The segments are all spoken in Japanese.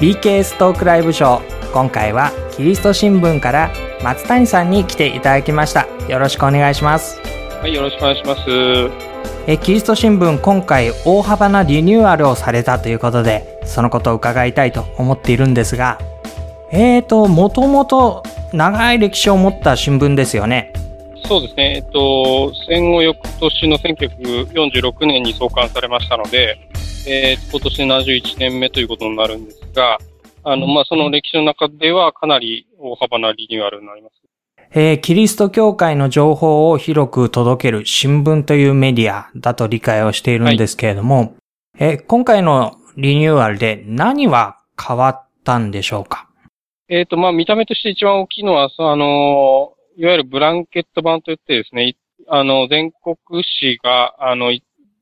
BKS トークライブショー。今回はキリスト新聞から松谷さんに来ていただきました。よろしくお願いします。はいよろしくお願いします。えキリスト新聞今回大幅なリニューアルをされたということでそのことを伺いたいと思っているんですがえーともともと長い歴史を持った新聞ですよね。そうですね、えっと、戦後翌年の1946年に創刊されましたので、えー、今年71年目ということになるんですが、あの、まあ、その歴史の中ではかなり大幅なリニューアルになります。えー、キリスト教会の情報を広く届ける新聞というメディアだと理解をしているんですけれども、はい、えー、今回のリニューアルで何は変わったんでしょうか？えっ、ー、と、まあ、見た目として一番大きいのは、あの、いわゆるブランケット版といってですね、あの、全国紙が、あの、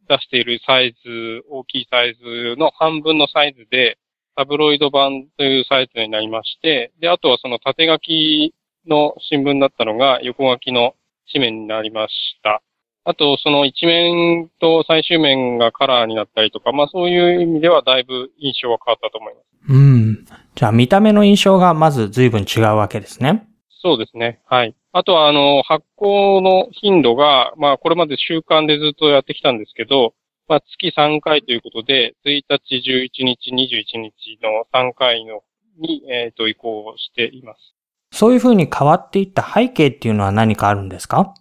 出しているサイズ、大きいサイズの半分のサイズで、タブロイド版というサイズになりまして、で、あとはその縦書きの新聞だったのが横書きの紙面になりました。あと、その一面と最終面がカラーになったりとか、まあそういう意味ではだいぶ印象は変わったと思います。うん。じゃあ見た目の印象がまず随分違うわけですね。そうですね。はい。あとは、あの、発行の頻度が、まあ、これまで週間でずっとやってきたんですけど、まあ、月3回ということで、1日、11日、21日の3回のに、えっ、ー、と、移行しています。そういうふうに変わっていった背景っていうのは何かあるんですか？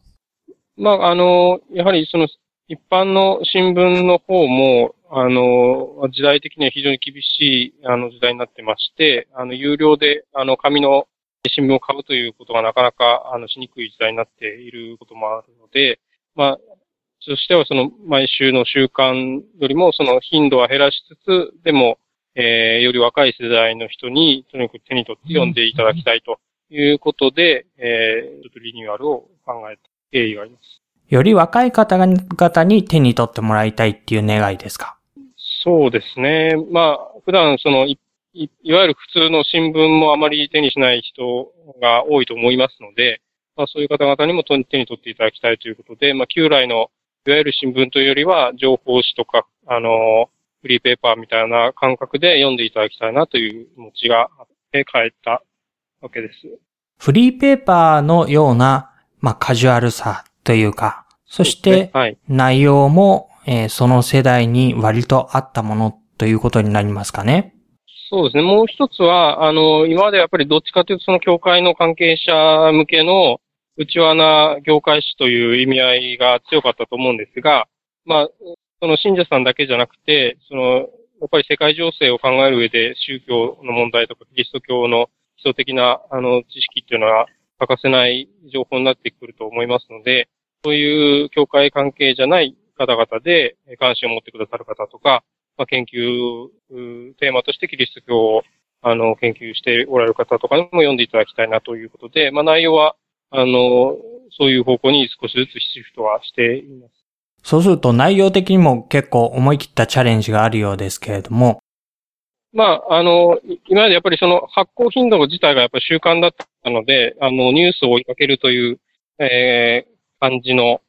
まあ、あの、やはりその、一般の新聞の方も、あの、時代的には非常に厳しい、あの、時代になってまして、あの、有料で、あの、紙の新聞を買うということがなかなか、あの、しにくい時代になっていることもあるので、まあ、そしてはその毎週の習慣よりもその頻度は減らしつつ、でも、えー、より若い世代の人にとにかく手に取って読んでいただきたいということで、えー、ちょっとリニューアルを考えた経緯があります。より若い方々に手に取ってもらいたいっていう願いですか？そうですね。まあ、普段その一いいわゆる普通の新聞もあまり手にしない人が多いと思いますので、まあ、そういう方々にも手に取っていただきたいということで、まあ、旧来のいわゆる新聞というよりは、情報誌とか、あの、フリーペーパーみたいな感覚で読んでいただきたいなという気持ちがあって変えたわけです。フリーペーパーのような、まあ、カジュアルさというか、そして、内容も、えー、その世代に割と合ったものということになりますかね。そうですね。もう一つは、あの、今までやっぱりどっちかというと、その協会の関係者向けの内輪な業界誌という意味合いが強かったと思うんですが、まあ、その信者さんだけじゃなくて、その、やっぱり世界情勢を考える上で宗教の問題とかキリスト教の基礎的な、あの、知識っていうのは欠かせない情報になってくると思いますので、そういう教会関係じゃない方々で関心を持ってくださる方とか、まあ、研究、テーマとしてキリスト教を、あの、研究しておられる方とかにも読んでいただきたいなということで、まあ、内容は、あの、そういう方向に少しずつシフトはしています。そうすると内容的にも結構思い切ったチャレンジがあるようですけれども。まあ、あの、今までやっぱりその発行頻度自体がやっぱり習慣だったので、あの、ニュースを追いかけるという、えー、感じの、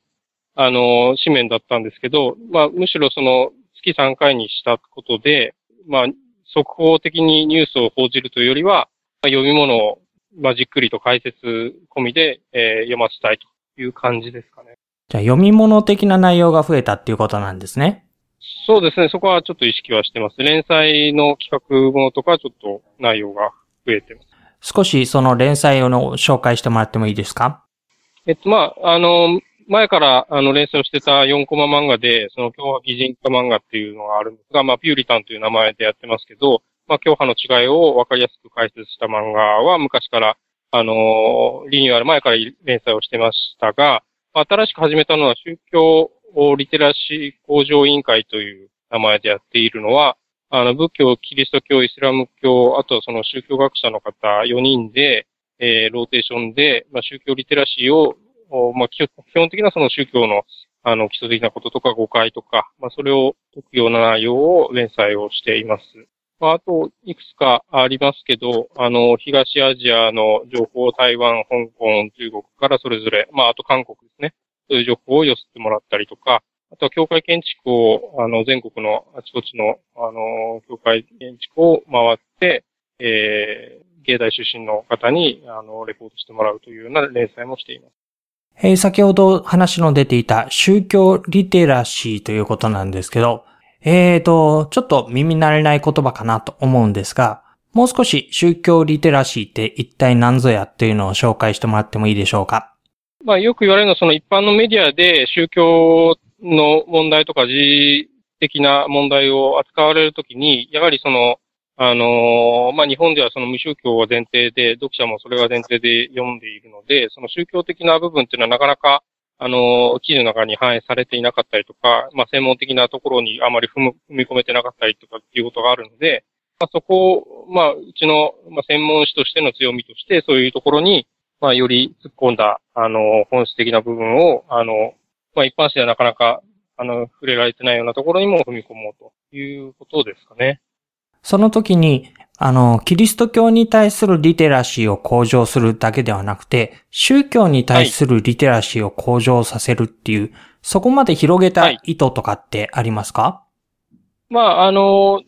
あの、紙面だったんですけど、まあ、むしろその、月3回にしたことで、まあ、速報的にニュースを報じるというよりは、読み物を、まあ、じっくりと解説込みで、えー、読ませたいという感じですかね。じゃあ、読み物的な内容が増えたっていうことなんですね。そうですね。そこはちょっと意識はしてます。連載の企画ものとか、ちょっと内容が増えてます。少しその連載をの紹介してもらってもいいですか？えっと、まあ、あの、前からあの連載をしてた4コマ漫画で、その強派擬人化漫画っていうのがあるんですが、まあ、ピューリタンという名前でやってますけど、まあ、強派の違いを分かりやすく解説した漫画は昔から、あの、リニューアル前から連載をしてましたが、新しく始めたのは宗教リテラシー向上委員会という名前でやっているのは、あの、仏教、キリスト教、イスラム教、あとその宗教学者の方4人で、えー、ローテーションで、まあ、宗教リテラシーをまあ、基本的なその宗教の、あの、基礎的なこととか誤解とか、まあ、それを解くような内容を連載をしています。まあ、あと、いくつかありますけど、あの、東アジアの情報、台湾、香港、中国からそれぞれ、まあ、あと韓国ですね。そういう情報を寄せてもらったりとか、あとは教会建築を、あの、全国のあちこちの、あの、教会建築を回って、えー、芸大出身の方に、あの、レポートしてもらうというような連載もしています。えー、先ほど話の出ていた宗教リテラシーということなんですけど、えーと、ちょっと耳慣れない言葉かなと思うんですが、もう少し宗教リテラシーって一体何ぞやっていうのを紹介してもらってもいいでしょうか？まあよく言われるのはその一般のメディアで宗教の問題とか時的な問題を扱われるときに、やはりその、あのまあ日本ではその無宗教が前提で、読者もそれが前提で読んでいるので、その宗教的な部分っていうのはなかなかあの、記事の中に反映されていなかったりとか、まあ、専門的なところにあまり踏み込めてなかったりとかっていうことがあるので、まあ、そこを、まあ、うちの、まあ、専門誌としての強みとして、そういうところに、まあ、より突っ込んだ、あの、本質的な部分を、あの、まあ、一般誌ではなかなか、あの、触れられてないようなところにも踏み込もうということですかね。その時に、あの、キリスト教に対するリテラシーを向上するだけではなくて、宗教に対するリテラシーを向上させるっていう、はい、そこまで広げた意図とかってありますか、はい、まあ、あの、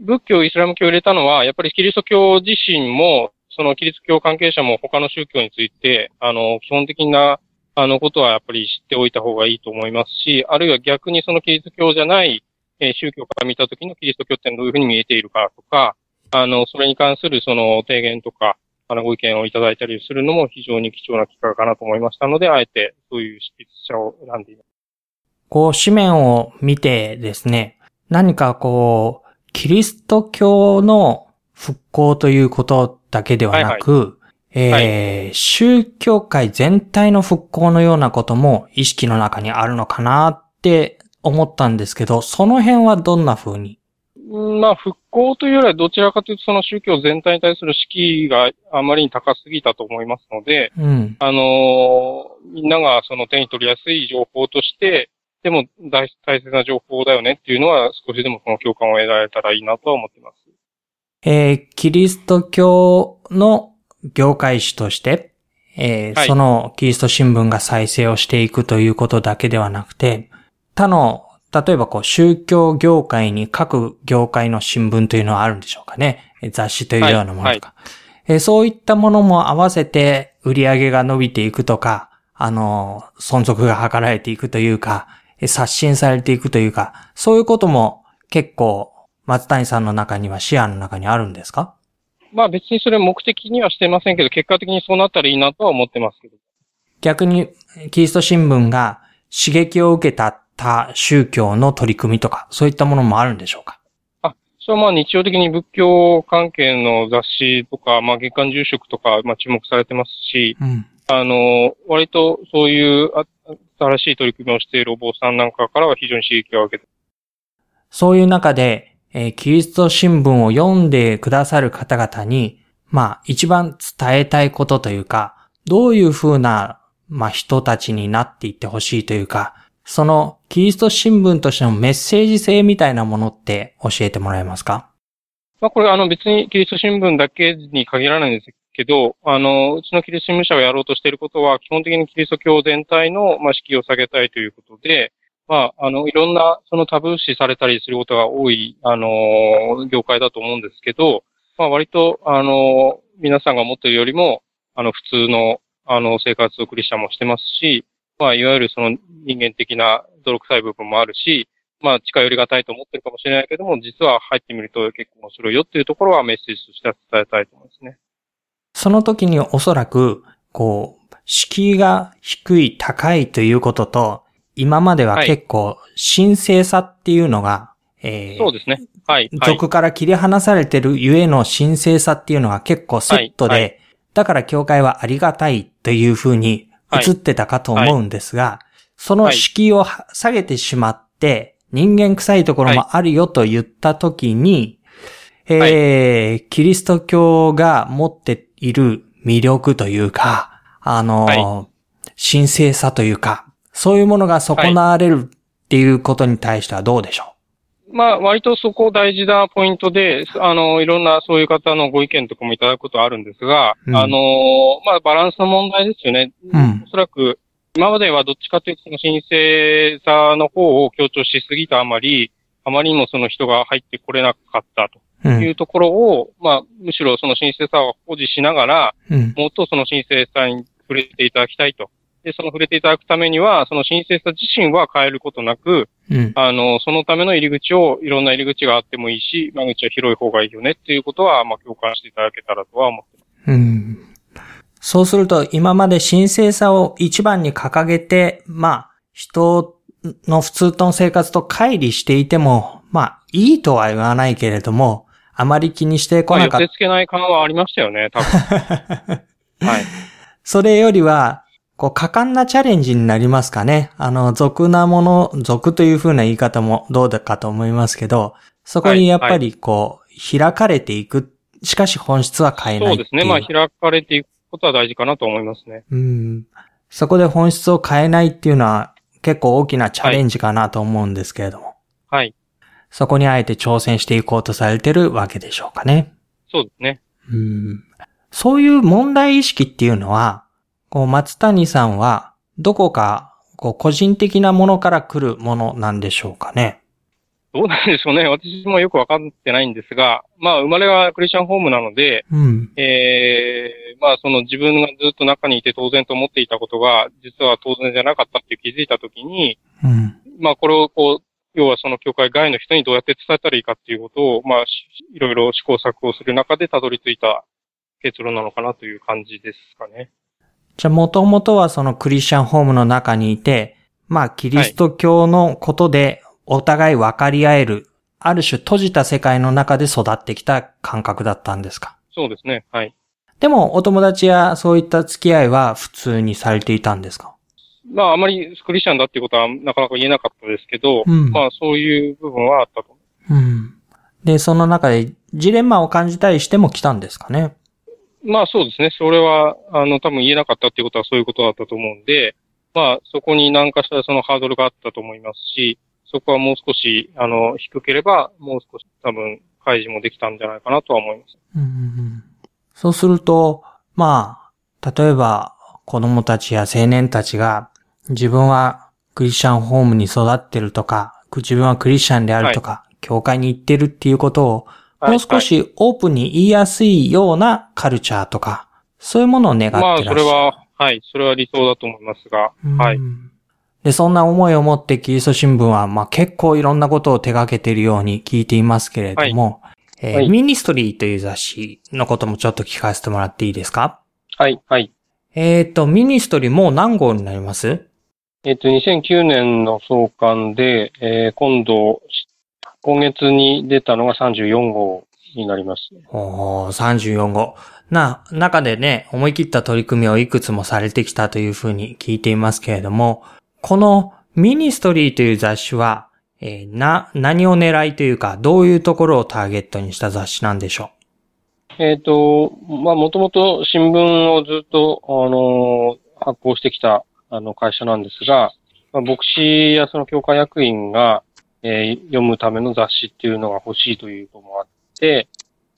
仏教、イスラム教を入れたのは、やっぱりキリスト教自身も、そのキリスト教関係者も他の宗教について、あの、基本的な、あの、ことはやっぱり知っておいた方がいいと思いますし、あるいは逆にそのキリスト教じゃない、えー、宗教から見たときのキリスト教ってどういうふうに見えているかとか、あの、それに関するその提言とか、あの、ご意見をいただいたりするのも非常に貴重な機会かなと思いましたので、あえてそういう執筆者を選んでいます。こう、紙面を見てですね、何かこう、キリスト教の復興ということだけではなく、はいはいえー、はい、宗教界全体の復興のようなことも意識の中にあるのかなって思ったんですけど、その辺はどんな風に？まあ、復興というよりはどちらかというとその宗教全体に対する敷居があまりに高すぎたと思いますので、うん、あのみんながその手に取りやすい情報として、でも大大切な情報だよねっていうのは少しでもその共感を得られたらいいなとは思っています。えー、キリスト教の業界誌として、えーはい、そのキリスト新聞が再生をしていくということだけではなくて、他の例えばこう宗教業界に各業界の新聞というのはあるんでしょうかね。雑誌というようなものとか。はいはい、そういったものも合わせて売り上げが伸びていくとか、あの、存続が図られていくというか、刷新されていくというか、そういうことも結構松谷さんの中には視野の中にあるんですか？まあ別にそれ目的にはしてませんけど、結果的にそうなったらいいなとは思ってますけど。逆に、キリスト新聞が刺激を受けた他宗教の取り組みとか、そういったものもあるんでしょうか？あ、それはまあ日常的に仏教関係の雑誌とか、まあ月刊住職とか、まあ注目されてますし、うん、あの、割とそういう新しい取り組みをしているお坊さんなんかからは非常に刺激を受けて。そういう中で、えー、キリスト新聞を読んでくださる方々に、まあ一番伝えたいことというか、どういうふうな、まあ人たちになっていってほしいというか、そのキリスト新聞としてのメッセージ性みたいなものって教えてもらえますか？まあこれあの別にキリスト新聞だけに限らないんですけど、あの、うちのキリスト新聞社がやろうとしていることは、基本的にキリスト教全体の、まあ、敷居を下げたいということで、まあ、あの、いろんな、そのタブー視されたりすることが多い、あの、業界だと思うんですけど、まあ、割と、あの、皆さんが思っているよりも、あの、普通の、あの、生活をクリスチャンもしてますし、まあ、いわゆるその人間的な泥臭い部分もあるし、まあ、近寄りがたいと思ってるかもしれないけども、実は入ってみると結構面白いよっていうところはメッセージとしては伝えたいと思いますね。その時におそらく、こう、敷居が低い、高いということと、今までは結構、神聖さっていうのが、えー、そうですね。はい。俗から切り離されてるゆえの神聖さっていうのが結構セットで、はいはい、だから教会はありがたいというふうに映ってたかと思うんですが、はい、その敷居を下げてしまって、人間臭いところもあるよと言ったときに、えー、キリスト教が持っている魅力というか、あの、神聖さというか、そういうものが損なわれるっていうことに対してはどうでしょう？まあ、割とそこ大事なポイントで、あの、いろんなそういう方のご意見とかもいただくことはあるんですが、うん、あの、まあ、バランスの問題ですよね。うん、おそらく、今まではどっちかというとその神聖さの方を強調しすぎたあまり、あまりにもその人が入ってこれなかったとうんいうところを、まあ、むしろその神聖さを保持しながら、うん。もっとその神聖さに触れていただきたいと。で、その触れていただくためには、その神聖さ自身は変えることなく、うん。あの、そのための入り口を、いろんな入り口があってもいいし、間口は広い方がいいよねっていうことは、まあ、共感していただけたらとは思ってます。うん。そうすると、今まで神聖さを一番に掲げて、まあ、人の普通の生活と乖離していても、まあ、いいとは言わないけれども、あまり気にしてこまあ、なかっ寄せ付けない感はありましたよね、多分。た。はい。それよりは、こう、果敢なチャレンジになりますかね。あの、俗なもの、俗という風な言い方もどうだかと思いますけど、そこにやっぱりこう、開かれていく。しかし本質は変えない。そうですね。まあ、開かれていくことは大事かなと思いますね。うん。そこで本質を変えないっていうのは結構大きなチャレンジかなと思うんですけれども。はい。そこにあえて挑戦していこうとされてるわけでしょうかね。そうですね。うん。そういう問題意識っていうのは、こう松谷さんはどこかこう個人的なものから来るものなんでしょうかね？どうなんでしょうね。私もよくわかってないんですが、まあ、生まれはクリスチャンホームなので、うん。ええまあ、その自分がずっと中にいて当然と思っていたことが、実は当然じゃなかったって気づいたときに、うん。まあ、これをこう、要はその教会外の人にどうやって伝えたらいいかっていうことを、まあ、しいろいろ試行錯誤する中でたどり着いた結論なのかなという感じですかね。じゃあもともとはそのクリスチャンホームの中にいて、まあキリスト教のことでお互い分かり合える、ある種閉じた世界の中で育ってきた感覚だったんですか？そうですね。はい。でもお友達やそういった付き合いは普通にされていたんですか？まあ、あまりクリスチャンだっていうことはなかなか言えなかったですけど、うんまあ、そういう部分はあったと思うん。で、その中でジレンマを感じたりしても来たんですかね？う。まあ、そうですね。それは、あの、多分言えなかったっていうことはそういうことだったと思うんで、まあ、そこに何かしらそのハードルがあったと思いますし、そこはもう少し、あの、低ければ、もう少し多分、開示もできたんじゃないかなとは思います。うんそうすると、まあ、例えば子供たちや青年たちが自分はクリスチャンホームに育ってるとか、自分はクリスチャンであるとか、教会に行ってるっていうことをもう少はいしオープンに言いやすいようなカルチャーとか、そういうものを願ってらまあ、っしゃる。それは、はい、それは理想だと思いますが、はい。うんで、そんな思いを持ってキリスト新聞は、まあ結構いろんなことを手掛けているように聞いていますけれども、えーはい。ミニストリーという雑誌のこともちょっと聞かせてもらっていいですか？はい、はい。えっ、と、ミニストリーもう何号になります？えっと、2009年の創刊で、えー今度、今月に出たのが34号になります。おー、34号。な、中でね、思い切った取り組みをいくつもされてきたというふうに聞いていますけれども、このミニストリーという雑誌は、えーな、何を狙いというか、どういうところをターゲットにした雑誌なんでしょえっ、と、まあ、もともと新聞をずっと、あのー発行してきた、あの、会社なんですが、まあ、牧師やその教会役員が、えー読むための雑誌っていうのが欲しいというのもあって、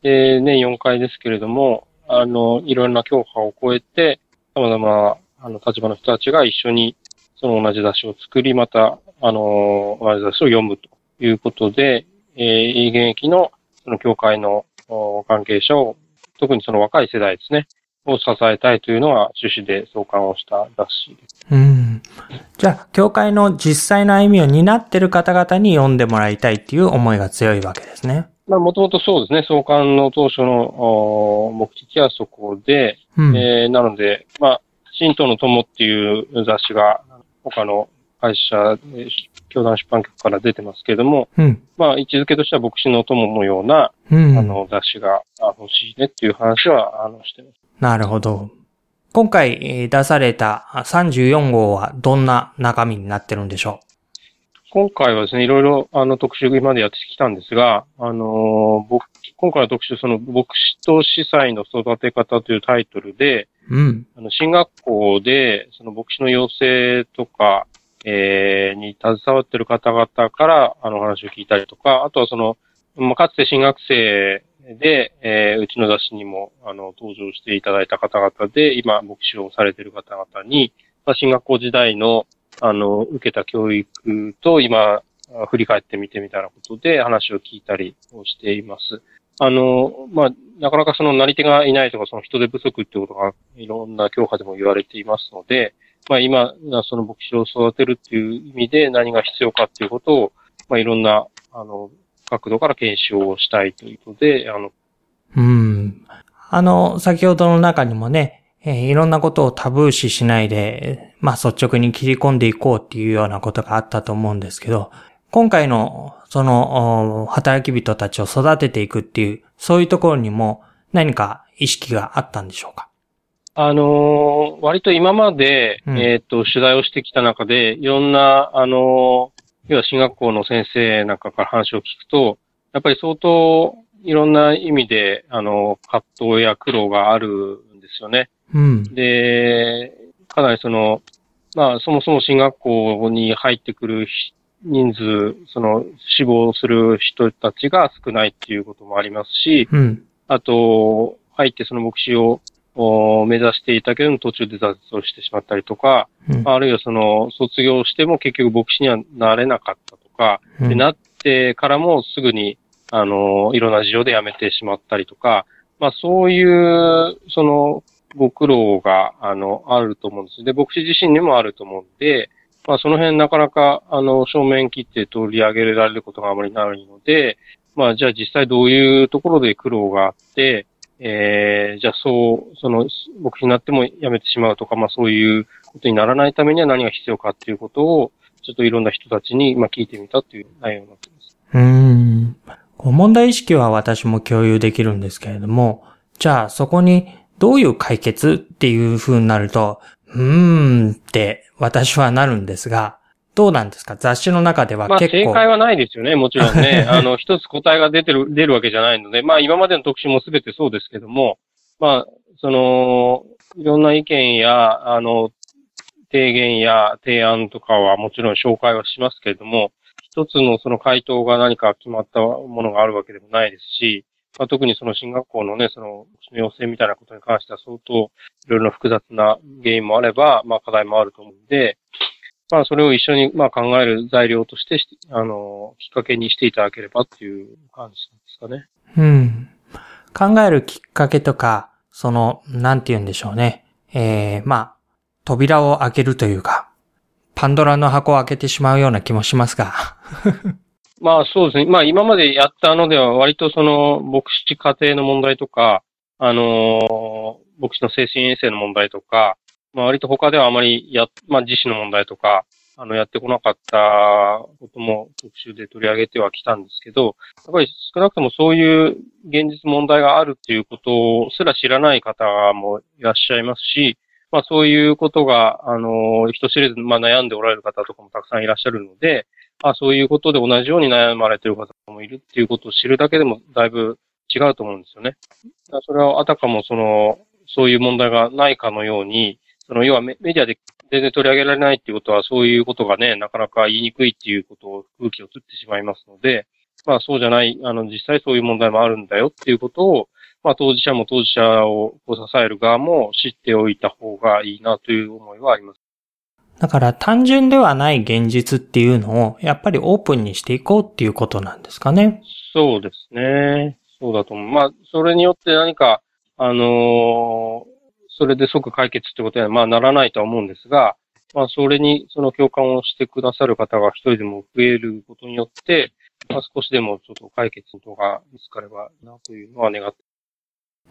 で、年4回ですけれども、あの、いろいろな教派を超えて、様々な、あの、立場の人たちが一緒に、その同じ雑誌を作り、また、あの、同じ雑誌を読むということで、えー、現役の、その教会の関係者を、特にその若い世代ですね、を支えたいというのが趣旨で創刊をした雑誌です。ううん。じゃあ、教会の実際の歩みを担っている方々に読んでもらいたいっていう思いが強いわけですね。まあ、もともとそうですね、創刊の当初のお目的はそこで、うん。えーなので、まあ、神道の友っていう雑誌が他の会社、えー教団出版局から出てますけれども、うん。まあ、位置づけとしては牧師の友のような、うん。あの、雑誌があ欲しいねっていう話は、あの、してます。なるほど。今回えー出されたあ34号はどんな中身になってるんでしょ今回はですね、いろいろ、あの、特集今までやってきたんですが、あのー僕、今回の特集、その、牧師と司祭の育て方というタイトルで、ううん。あの、進学校で、その牧師の養成とか、えーに携わっている方々から、あの、話を聞いたりとか、あとはその、まあ、かつて進学生で、えーうちの雑誌にも、あの、登場していただいた方々で、今、牧師をされている方々に、まあ、進学校時代の、あの、受けた教育と今、振り返ってみてみたいなことで話を聞いたりをしています。あの、まあ、なかなかそのなり手がいないとか、その人手不足ってことがいろんな教科でも言われていますので、まあ今、その牧師を育てるっていう意味で何が必要かっていうことを、まあいろんな、あの、角度から検証をしたいということで、あの、うん。あの、先ほどの中にもね、えー、いろんなことをタブー視しないで、まあ率直に切り込んでいこうっていうようなことがあったと思うんですけど、今回のその働き人たちを育てていくっていう、そういうところにも何か意識があったんでしょうか？あのー、割と今まで、うん、えっ、と、取材をしてきた中で、いろんな、あのー、要は進学校の先生なんかから話を聞くと、やっぱり相当いろんな意味で、あの、葛藤や苦労があるんですよね。うん。で、かなりその、まあ、そもそも進学校に入ってくる人数、その死亡する人たちが少ないっていうこともありますし、うん、あと、入ってその牧師を目指していたけど途中で挫折をしてしまったりとか、うん、あるいはその卒業しても結局牧師にはなれなかったとか、うん、でなってからもすぐに、あの、いろんな事情で辞めてしまったりとか、まあそういう、その、ご苦労が、あの、あると思うんです。で、牧師自身にもあると思うんで、まあその辺なかなか、あの、正面切って取り上げられることがあまりないので、まあじゃあ実際どういうところで苦労があって、えー、じゃあそう、その、牧師になっても辞めてしまうとか、まあそういうことにならないためには何が必要かっていうことを、ちょっといろんな人たちに、まあ聞いてみたっていう内容になっています。うん。問題意識は私も共有できるんですけれども、じゃあそこにどういう解決っていう風になると、うーんって私はなるんですが、どうなんですか？雑誌の中では結構。まあ正解はないですよね、もちろんね。あの、一つ答えが出てる、出るわけじゃないので、まあ今までの特集もすべてそうですけども、まあ、その、いろんな意見や、あの、提言や提案とかはもちろん紹介はしますけれども、一つのその回答が何か決まったものがあるわけでもないですし、まあ、特にその進学校のね、その、要請みたいなことに関しては相当いろいろな複雑な原因もあれば、まあ課題もあると思うんで、まあそれを一緒にまあ考える材料として、あの、きっかけにしていただければっていう感じですかね。うん。考えるきっかけとか、その、なんて言うんでしょうね。ええー、まあ、扉を開けるというか、パンドラの箱を開けてしまうような気もしますが。まあそうですね。まあ今までやったのでは割とその牧師家庭の問題とか、あのー、牧師の精神衛生の問題とか、まあ割と他ではあまりや、まあ自死の問題とか、あの、やってこなかったことも特集で取り上げてはきたんですけど、やっぱり少なくともそういう現実問題があるっていうことすら知らない方もいらっしゃいますし、まあそういうことが、あの、人知れず、まあ悩んでおられる方とかもたくさんいらっしゃるので、まあそういうことで同じように悩まれてる方もいるっていうことを知るだけでもだいぶ違うと思うんですよね。それはあたかもその、そういう問題がないかのように、その要はメディアで全然取り上げられないっていうことは、そういうことがね、なかなか言いにくいっていうことを空気をつってしまいますので、まあそうじゃない、あの実際そういう問題もあるんだよっていうことを、まあ当事者も当事者を支える側も知っておいた方がいいなという思いはあります。だから単純ではない現実っていうのをやっぱりオープンにしていこうっていうことなんですかね。そうですね。そうだと思う。まあ、それによって何か、あのー、それで即解決ってことにはまあならないとは思うんですが、まあそれにその共感をしてくださる方が一人でも増えることによって、まあ少しでもちょっと解決とか見つかればなというのは願って。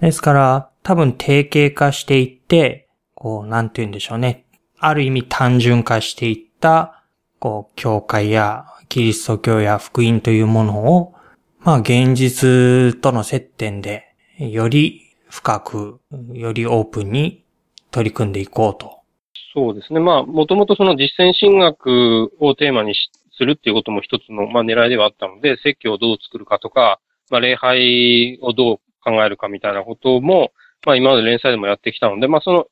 ですから、多分定型化していって、こう、なんて言うんでしょうね。ある意味単純化していった、こう、教会やキリスト教や福音というものを、まあ現実との接点で、より深く、よりオープンに取り組んでいこうと。そうですね。まあ、もともとその実践神学をテーマにするっていうことも一つの、まあ、狙いではあったので、説教をどう作るかとか、まあ、礼拝をどう考えるかみたいなことも、まあ、今まで連載でもやってきたので、まあ、その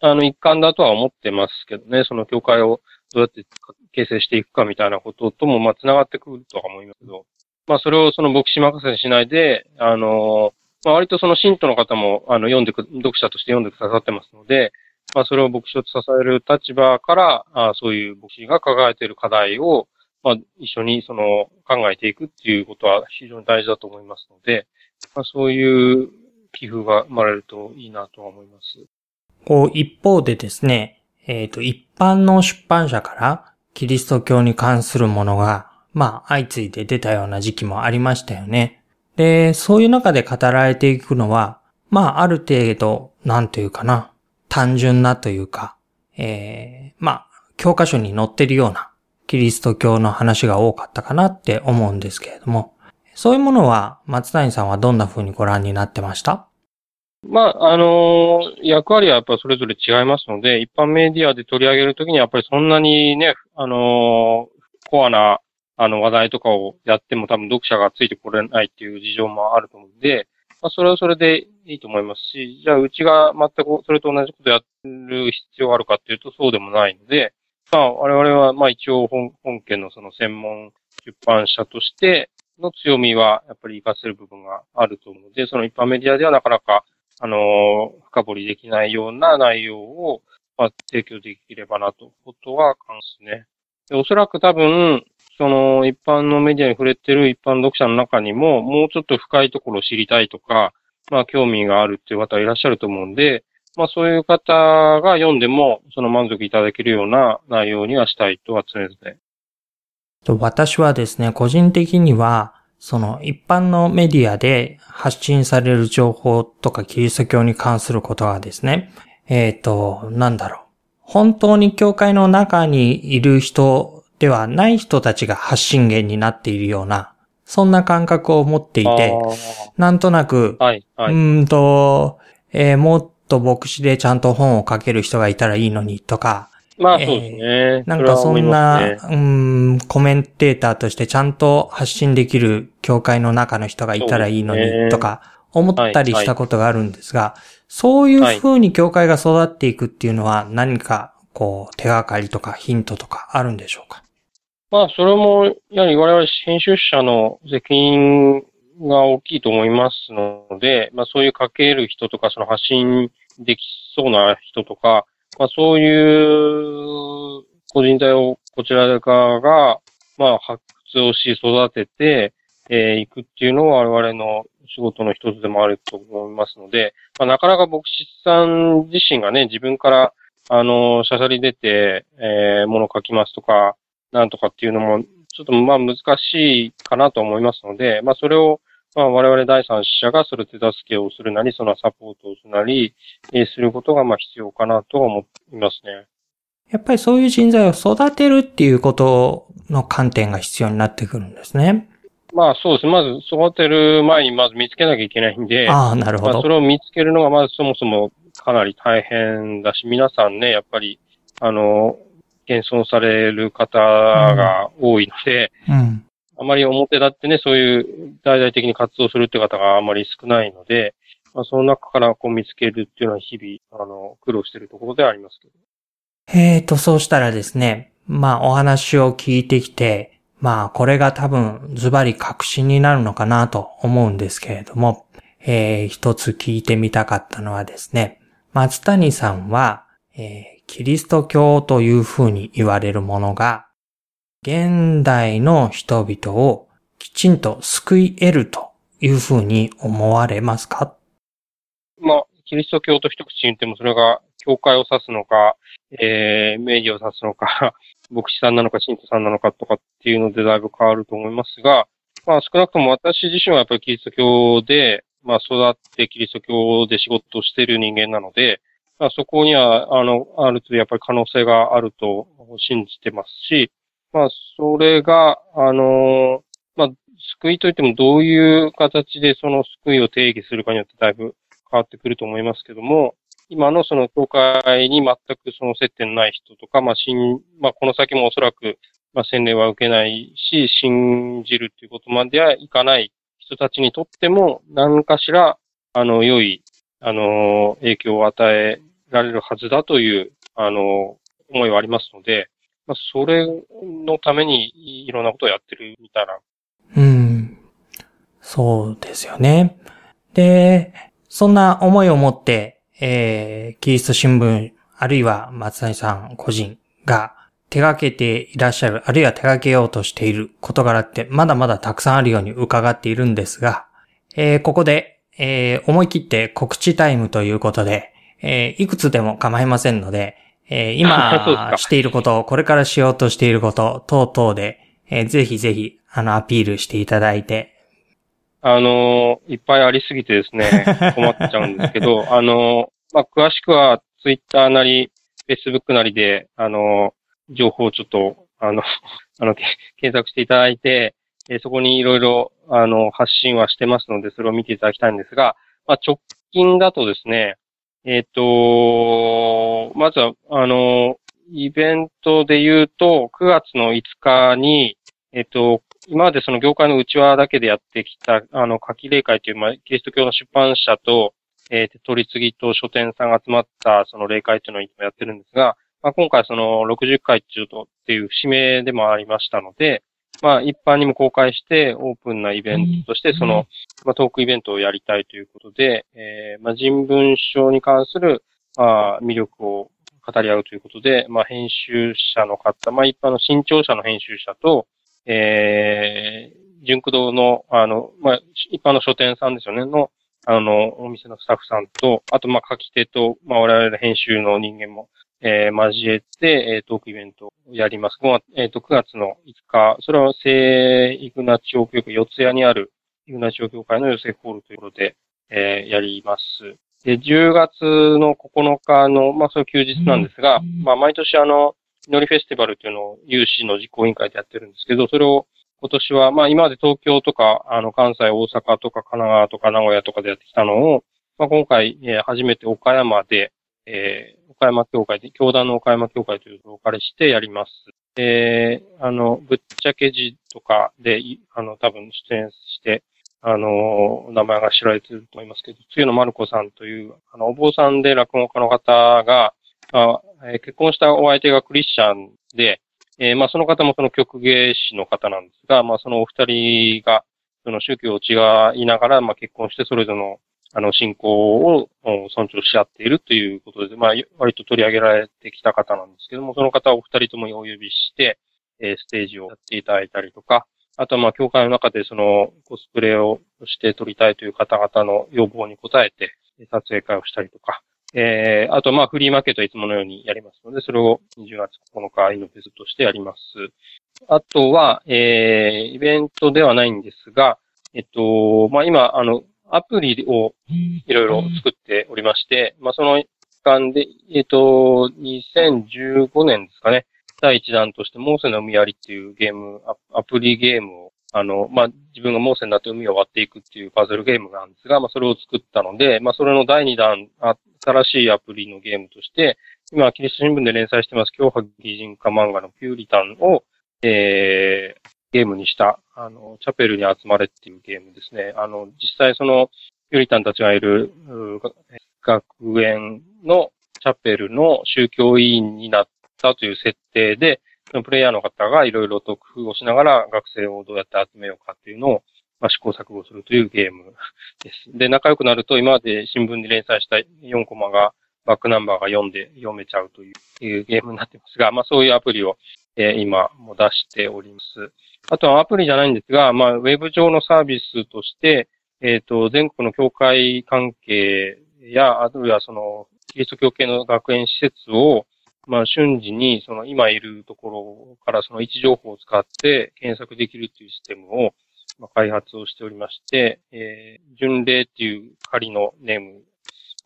あの、一環だとは思ってますけどね、その教会をどうやって形成していくかみたいなこととも、まあ、繋がってくるとは思いますけど、まあ、それをその牧師任せにしないで、あの、まあ、割とその信徒の方も、あの、読んでく、読者として読んでくださってますので、まあ、それを牧師を支える立場から、あそういう牧師が抱えている課題を、まあ、一緒にその考えていくっていうことは非常に大事だと思いますので、まあ、そういう寄付が生まれるといいなとは思います。こう、一方でですね、えっ、ー、と、一般の出版社からキリスト教に関するものが、まあ、相次いで出たような時期もありましたよね。で、そういう中で語られていくのは、まあ、ある程度、なんというかな、単純なというか、えー、まあ、教科書に載ってるようなキリスト教の話が多かったかなって思うんですけれども、そういうものは松谷さんはどんな風にご覧になってました？まあ、あのー、役割はやっぱそれぞれ違いますので、一般メディアで取り上げるときにやっぱりそんなにね、あのー、コアな、あの話題とかをやっても多分読者がついてこれないっていう事情もあると思うんで、まあ、それはそれでいいと思いますし、じゃあうちが全くそれと同じことやる必要があるかっていうとそうでもないので、まあ我々はまあ一応本本家のその専門出版社としての強みはやっぱり活かせる部分があると思うので、その一般メディアではなかなかあの、深掘りできないような内容を、まあ、提供できればなと、ことは感じですね。でおそらく多分、その一般のメディアに触れてる一般読者の中にも、もうちょっと深いところを知りたいとか、まあ興味があるっていう方いらっしゃると思うんで、まあそういう方が読んでも、その満足いただけるような内容にはしたいとは常々。私はですね、個人的には、その一般のメディアで発信される情報とかキリスト教に関することがですね、えっ、ー、と、なんだろう。本当に教会の中にいる人ではない人たちが発信源になっているような、そんな感覚を持っていて、なんとなく、はいはい、うんと、えー、もっと牧師でちゃんと本を書ける人がいたらいいのにとか、まあそうですね。えー、なんかそんな、ね、うん、コメンテーターとしてちゃんと発信できる教会の中の人がいたらいいのにとか思ったりしたことがあるんですが、そういう風に教会が育っていくっていうのは何かこう手がかりとかヒントとかあるんでしょうか？まあそれもやはり我々編集者の責任が大きいと思いますので、まあそういう書ける人とかその発信できそうな人とか、まあそういう個人体をこちら側が、まあ発掘をし育てて、えー、いくっていうのは我々の仕事の一つでもあると思いますので、まあなかなか牧師さん自身がね、自分から、あの、しゃしゃり出て、えー、もの書きますとか、なんとかっていうのも、ちょっとまあ難しいかなと思いますので、まあそれをまあ、我々第三者がそれ手助けをするなり、そのサポートをするなり、えー、することがまあ必要かなと思いますね。やっぱりそういう人材を育てるっていうことの観点が必要になってくるんですね。まあそうです。まず育てる前にまず見つけなきゃいけないんで。ああ、なるほど。まあ、それを見つけるのがまずそもそもかなり大変だし、皆さんね、やっぱり、あの、謙遜される方が多いので、うん、うんあまり表立ってね、そういう大々的に活動するって方があまり少ないので、まあ、その中からこう見つけるっていうのは日々、あの、苦労しているところではありますけど。えーと、そうしたらですね、まあお話を聞いてきて、まあこれが多分ズバリ確信になるのかなと思うんですけれども、えー、一つ聞いてみたかったのはですね、松谷さんは、えー、キリスト教というふうに言われるものが、現代の人々をきちんと救い得るというふうに思われますか？まあ、キリスト教と一口に言ってもそれが教会を指すのか、えー、名義を指すのか、牧師さんなのか、信徒さんなのかとかっていうのでだいぶ変わると思いますが、まあ少なくとも私自身はやっぱりキリスト教で、まあ育ってキリスト教で仕事をしている人間なので、まあそこには、あの、ある程度やっぱり可能性があると信じてますし、まあ、それが、あの、まあ、救いといってもどういう形でその救いを定義するかによってだいぶ変わってくると思いますけども、今のその教会に全くその接点ない人とか、まあ、信、まあ、この先もおそらく、まあ、洗礼は受けないし、信じるっていうことまではいかない人たちにとっても、何かしら、あの、良い、あの、影響を与えられるはずだという、あの、思いはありますので、まあ、それのためにいろんなことをやってるみたいな。うん。そうですよね。で、そんな思いを持って、えー、キリスト新聞あるいは松谷さん個人が手掛けていらっしゃる、あるいは手掛けようとしている事柄ってまだまだたくさんあるように伺っているんですが、えー、ここで、えー、思い切って告知タイムということで、えー、いくつでも構いませんので、えー、今していること、これからしようとしていること、等々で、えー、ぜひぜひ、あの、アピールしていただいて。あのー、いっぱいありすぎてですね、困っちゃうんですけど、あのー、まあ、詳しくは、ツイッターなり、フェイスブックなりで、あのー、情報をちょっと、あの、あの、検索していただいて、えそこにいろいろ、あの、発信はしてますので、それを見ていただきたいんですが、まあ、直近だとですね、えっ、と、まずは、あの、イベントで言うと、9月の5日に、えっ、と、今までその業界の内輪だけでやってきた、あの、夏季例会という、まあ、キリスト教の出版社と、えー、取り次ぎと書店さんが集まったその例会というのをいつもやってるんですが、まあ、今回その60回中とっていう節目でもありましたので、まあ、一般にも公開してオープンなイベントとして、その、まあ、トークイベントをやりたいということで、えー、まあ、人文書に関する、まあ、魅力を語り合うということで、まあ、編集者の方、まあ、一般の新潮社の編集者と、えー、純駆動の、あの、まあ、一般の書店さんですよね、の、あの、お店のスタッフさんと、あと、まあ、書き手と、まあ、我々の編集の人間もえー、交えて、えー、トークイベントをやります。えっ、ー、と、9月の5日、それは聖イグナチオ教会、四谷にあるイグナチオ教会のヨセフホールということで、えー、やります。で、10月の9日の、まあ、そういう休日なんですが、まあ、毎年あの、祈りフェスティバルというのを有志の実行委員会でやってるんですけど、それを今年は、まあ、今まで東京とか、あの、関西、大阪とか、神奈川とか、名古屋とかでやってきたのを、まあ、今回、えー、初めて岡山で、えー、岡山協会で、教団の岡山協会というのをお借りしてやります。で、あの、ぶっちゃけ字とかで、あの、多分出演して、あの、名前が知られてると思いますけど、つゆのまる子さんという、あの、お坊さんで落語家の方が、あえー、結婚したお相手がクリスチャンで、えー、まあ、その方もその曲芸師の方なんですが、まあ、そのお二人が、その宗教を違いながら、まあ、結婚してそれぞれのあの、信仰を尊重し合っているということで、まあ、割と取り上げられてきた方なんですけども、その方をお二人ともお呼びして、え、ステージをやっていただいたりとか、あとはまあ、教会の中でそのコスプレをして撮りたいという方々の要望に応えて、撮影会をしたりとか、えー、あとまあ、フリーマーケットはいつものようにやりますので、それを20月9日イノフェスとしてやります。あとは、えー、イベントではないんですが、えっと、まあ今、あの、アプリをいろいろ作っておりまして、まあ、その一環で、えっ、ー、と、2015年ですかね、第一弾として、モーセの海割りっていうゲーム、アプリゲームを、あの、まあ、自分がモーセになって海を割っていくっていうパズルゲームなんですが、まあ、それを作ったので、まあ、それの第二弾、新しいアプリのゲームとして、今、キリスト新聞で連載してます、強迫擬人化漫画のピューリタンを、えー、ゲームにした、あの、チャペルに集まれっていうゲームですね。あの、実際その、ユリタンたちがいる、学園のチャペルの宗教委員になったという設定で、そのプレイヤーの方がいろいろと工夫をしながら学生をどうやって集めようかっていうのを、まあ、試行錯誤するというゲームです。で、仲良くなると今まで新聞に連載した4コマがバックナンバーが読んで読めちゃうというゲームになってますが、まあそういうアプリを、え、今も出しております。あとはアプリじゃないんですが、まあ、ウェブ上のサービスとして、えっ、ー、と、全国の教会関係や、あるいはその、キリスト教系の学園施設を、まあ、瞬時に、その、今いるところからその位置情報を使って検索できるというシステムを、まあ、開発をしておりまして、えー、巡礼っていう仮のネーム、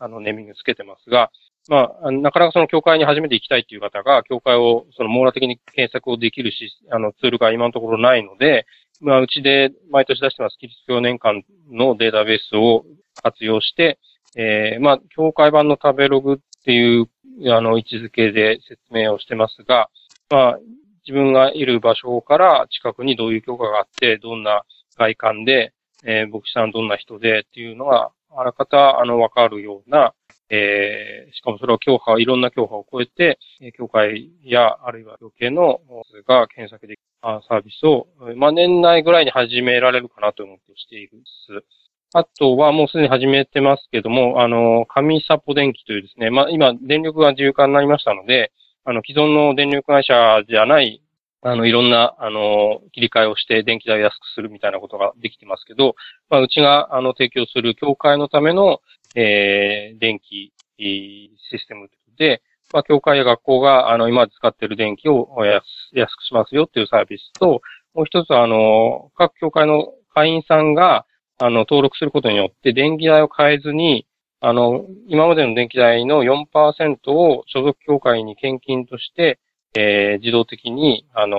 あの、ネーミングつけてますが、まあ、なかなかその教会に初めて行きたいという方が、教会をその網羅的に検索をできるし、あの、ツールが今のところないので、まあ、うちで毎年出してます、キリスト教年間のデータベースを活用して、えー、まあ、教会版の食べログっていう、あの、位置づけで説明をしてますが、まあ、自分がいる場所から近くにどういう教科があって、どんな外観で、えー、牧師さんどんな人でっていうのが、あらかた、あの、わかるような、えー、しかもそれは教派、いろんな教派を超えて、教会や、あるいは教系のが検索できるサービスを、まあ、年内ぐらいに始められるかなと思ってしているんです。あとはもうすでに始めてますけども、あの、上サポ電機というですね、まあ今電力が自由化になりましたので、あの、既存の電力会社じゃないあの、いろんな、あの、切り替えをして電気代を安くするみたいなことができてますけど、まあ、うちが、あの、提供する協会のための、えー、電気、システムで、まあ、協会や学校が、あの、今使っている電気を安安くしますよっていうサービスと、もう一つは、あの、各協会の会員さんが、あの、登録することによって、電気代を変えずに、あの、今までの電気代の4%を所属協会に献金として、えー、自動的に、あの、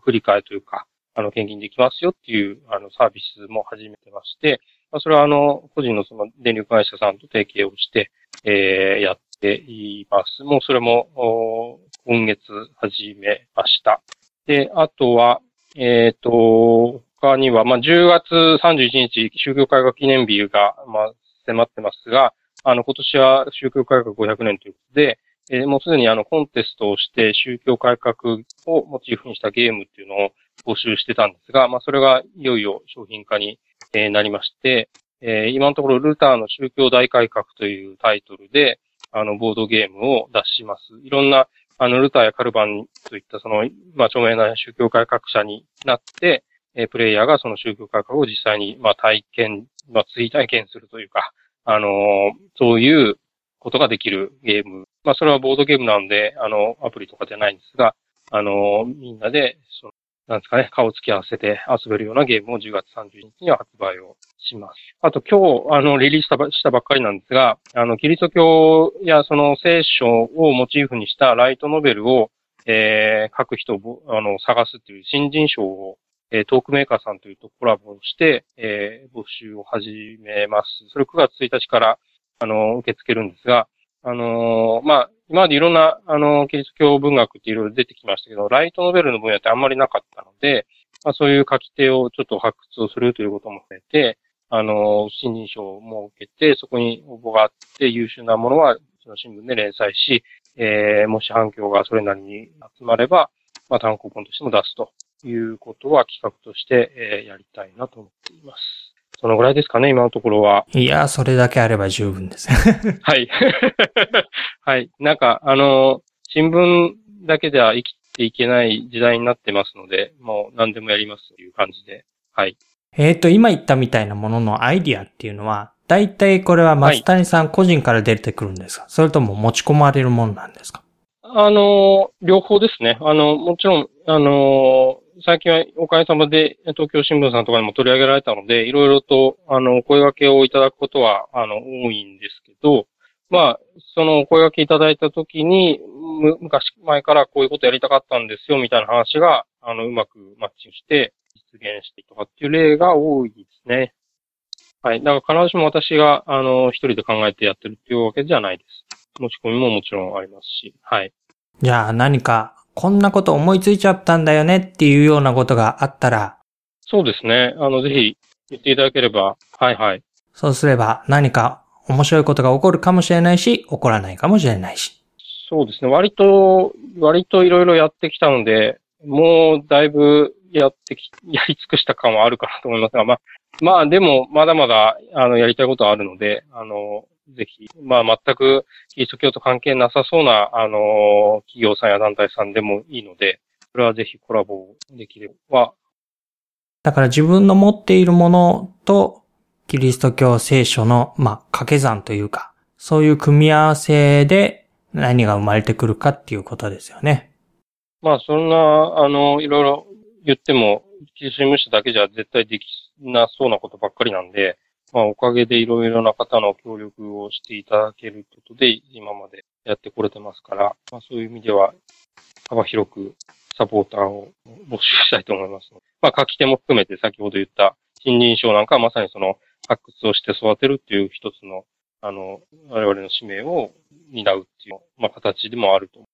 振り替えというか、あの、献金できますよっていう、あの、サービスも始めてまして、まあ、それはあの、個人のその電力会社さんと提携をして、えー、やっています。もうそれも、今月始めました。で、あとは、えっ、ー、と、他には、まあ、10月31日、宗教改革記念日が、まあ、迫ってますが、あの、今年は宗教改革500年ということで、えー、もうすでにあのコンテストをして宗教改革をモチーフにしたゲームっていうのを募集してたんですが、まあそれがいよいよ商品化に、えー、なりまして、えー、今のところルターの宗教大改革というタイトルで、あの、ボードゲームを出します。いろんな、あの、ルターやカルバンといったその、まあ著名な宗教改革者になって、えー、プレイヤーがその宗教改革を実際に、まあ体験、まあ追体験するというか、あのー、そういうことができるゲームまあ、それはボードゲームなんで、あの、アプリとかじゃないんですが、あの、みんなで、その、なんですかね、顔つき合わせて遊べるようなゲームを10月30日には発売をします。あと今日、あの、リリースしたばっかりなんですが、あの、キリスト教やその聖書をモチーフにしたライトノベルを、えー、書く人を、あの、探すっていう新人賞を、えー、トークメーカーさんというとコラボして、えー、募集を始めます。それ9月1日から、あの、受け付けるんですが、あのー、まあ、今までいろんな、あのー、キリスト教文学っていろいろ出てきましたけど、ライトノベルの分野ってあんまりなかったので、まあ、そういう書き手をちょっと発掘をするということも含めて、あの、新人賞を設けて、そこに応募があって優秀なものは、その新聞で連載し、えー、もし反響がそれなりに集まれば、まあ、単行本としても出すということは企画として、えー、やりたいなと思っています。そのぐらいですかね、今のところは。いや、それだけあれば十分です。はい。はい。なんか、あの、新聞だけでは生きていけない時代になってますので、もう何でもやりますという感じで。はい。えっ、ー、と、今言ったみたいなもののアイディアっていうのは、大体これは松谷さん個人から出てくるんですか、はい、それとも持ち込まれるもんなんですか？あの、両方ですね。あの、もちろん、あの、最近はおかげさまで東京新聞さんとかにも取り上げられたので、いろいろと、あの、お声掛けをいただくことは、あの、多いんですけど、まあ、そのお声掛けいただいたときに、む、昔前からこういうことやりたかったんですよ、みたいな話が、あの、うまくマッチして、実現してとかっていう例が多いですね。はい。だから必ずしも私が、あの、一人で考えてやってるっていうわけじゃないです。持ち込みももちろんありますし、はい。じゃあ何かこんなこと思いついちゃったんだよねっていうようなことがあったら。そうですね。あの、ぜひ言っていただければ。はいはい。そうすれば何か面白いことが起こるかもしれないし、起こらないかもしれないし。そうですね。割と、割といろいろやってきたので、もうだいぶやってき、やり尽くした感はあるかなと思いますが、まあ、まあでも、まだまだ、あの、やりたいことはあるので、あの、ぜひ、まあ全くキリスト教と関係なさそうな、あの、企業さんや団体さんでもいいので、それはぜひコラボできれば。だから自分の持っているものと、キリスト教聖書の、まあ、掛け算というか、そういう組み合わせで何が生まれてくるかっていうことですよね。まあ、そんな、あの、いろいろ言っても、キリスト教だけじゃ絶対できなそうなことばっかりなんで、まあ、おかげでいろいろな方の協力をしていただけることで、今までやってこれてますから、まあ、そういう意味では、幅広くサポーターを募集したいと思います。まあ、書き手も含めて先ほど言った新人賞なんかはまさにその発掘をして育てるっていう一つの、あの、我々の使命を担うっていう、まあ、形でもあると。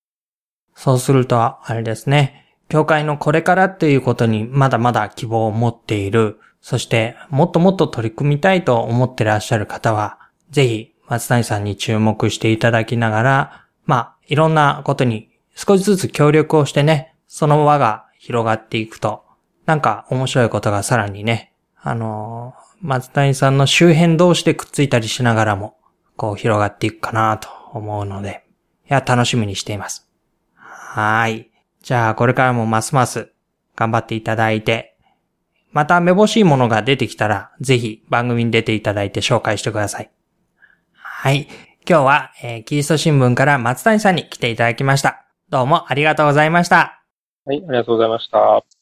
そうすると、あれですね。教会のこれからっていうことにまだまだ希望を持っているそしてもっともっと取り組みたいと思ってらっしゃる方は、ぜひ松谷さんに注目していただきながら、まあ、いろんなことに少しずつ協力をしてね、その輪が広がっていくと、なんか面白いことがさらにね、あの松谷さんの周辺同士でくっついたりしながらも、こう広がっていくかなと思うので、いや、楽しみにしています。はい。じゃあ、これからもますます頑張っていただいて、まためぼしいものが出てきたら、ぜひ番組に出ていただいて紹介してください。はい。今日は、えー、キリスト新聞から松谷さんに来ていただきました。どうもありがとうございました。はい、ありがとうございました。